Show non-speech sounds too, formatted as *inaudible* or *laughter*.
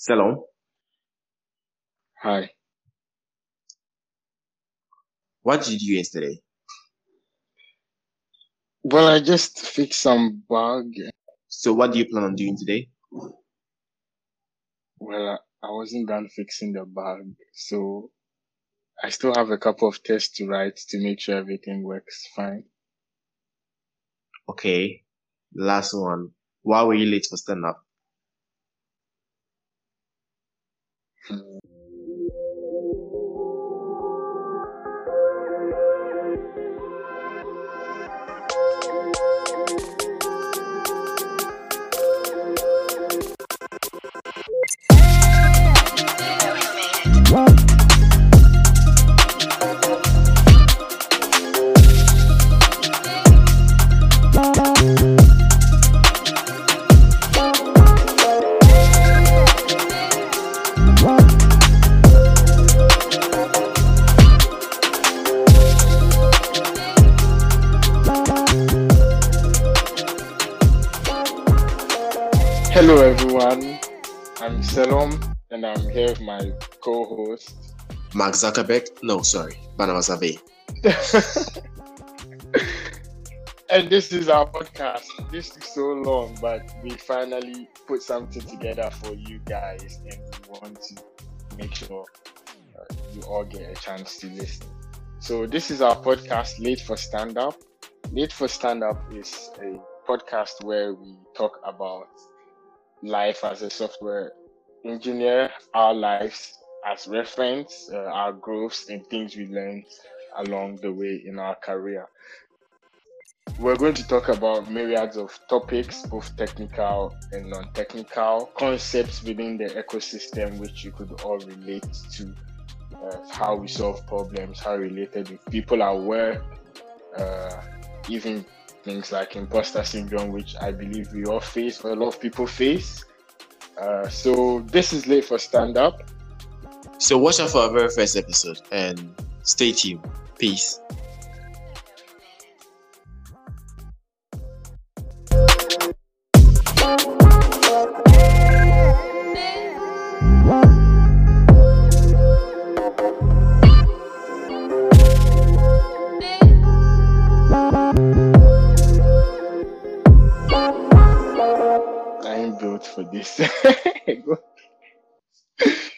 Selom, Hi. what did you do yesterday? Well, I just fixed some bug. So what do you plan on doing today? Well, I I wasn't done fixing the bug, so I still have a couple of tests to write to make sure everything works fine. Okay, last one. Why were you late for stand up? Hello, everyone. I'm Selom, and I'm here with my co-host. Mark Zuckerberg? No, sorry, Barnabas Abe. *laughs* and this is our podcast. This is so long, but we finally put something together for you guys, and we want to make sure uh, you all get a chance to listen. So this is our podcast, Late for Stand Up. Late for Stand Up is a podcast where we talk about life as a software engineer, our lives as reference, uh, our growths and things we learned along the way in our career. We're going to talk about myriads of topics, both technical and non-technical concepts within the ecosystem, which you could all relate to. Uh, how we solve problems, how related with people are aware, uh, even things like imposter syndrome, which I believe we all face, or a lot of people face. Uh, so this is late for stand up. So watch out for our very first episode and stay tuned. Peace. built for this. *laughs*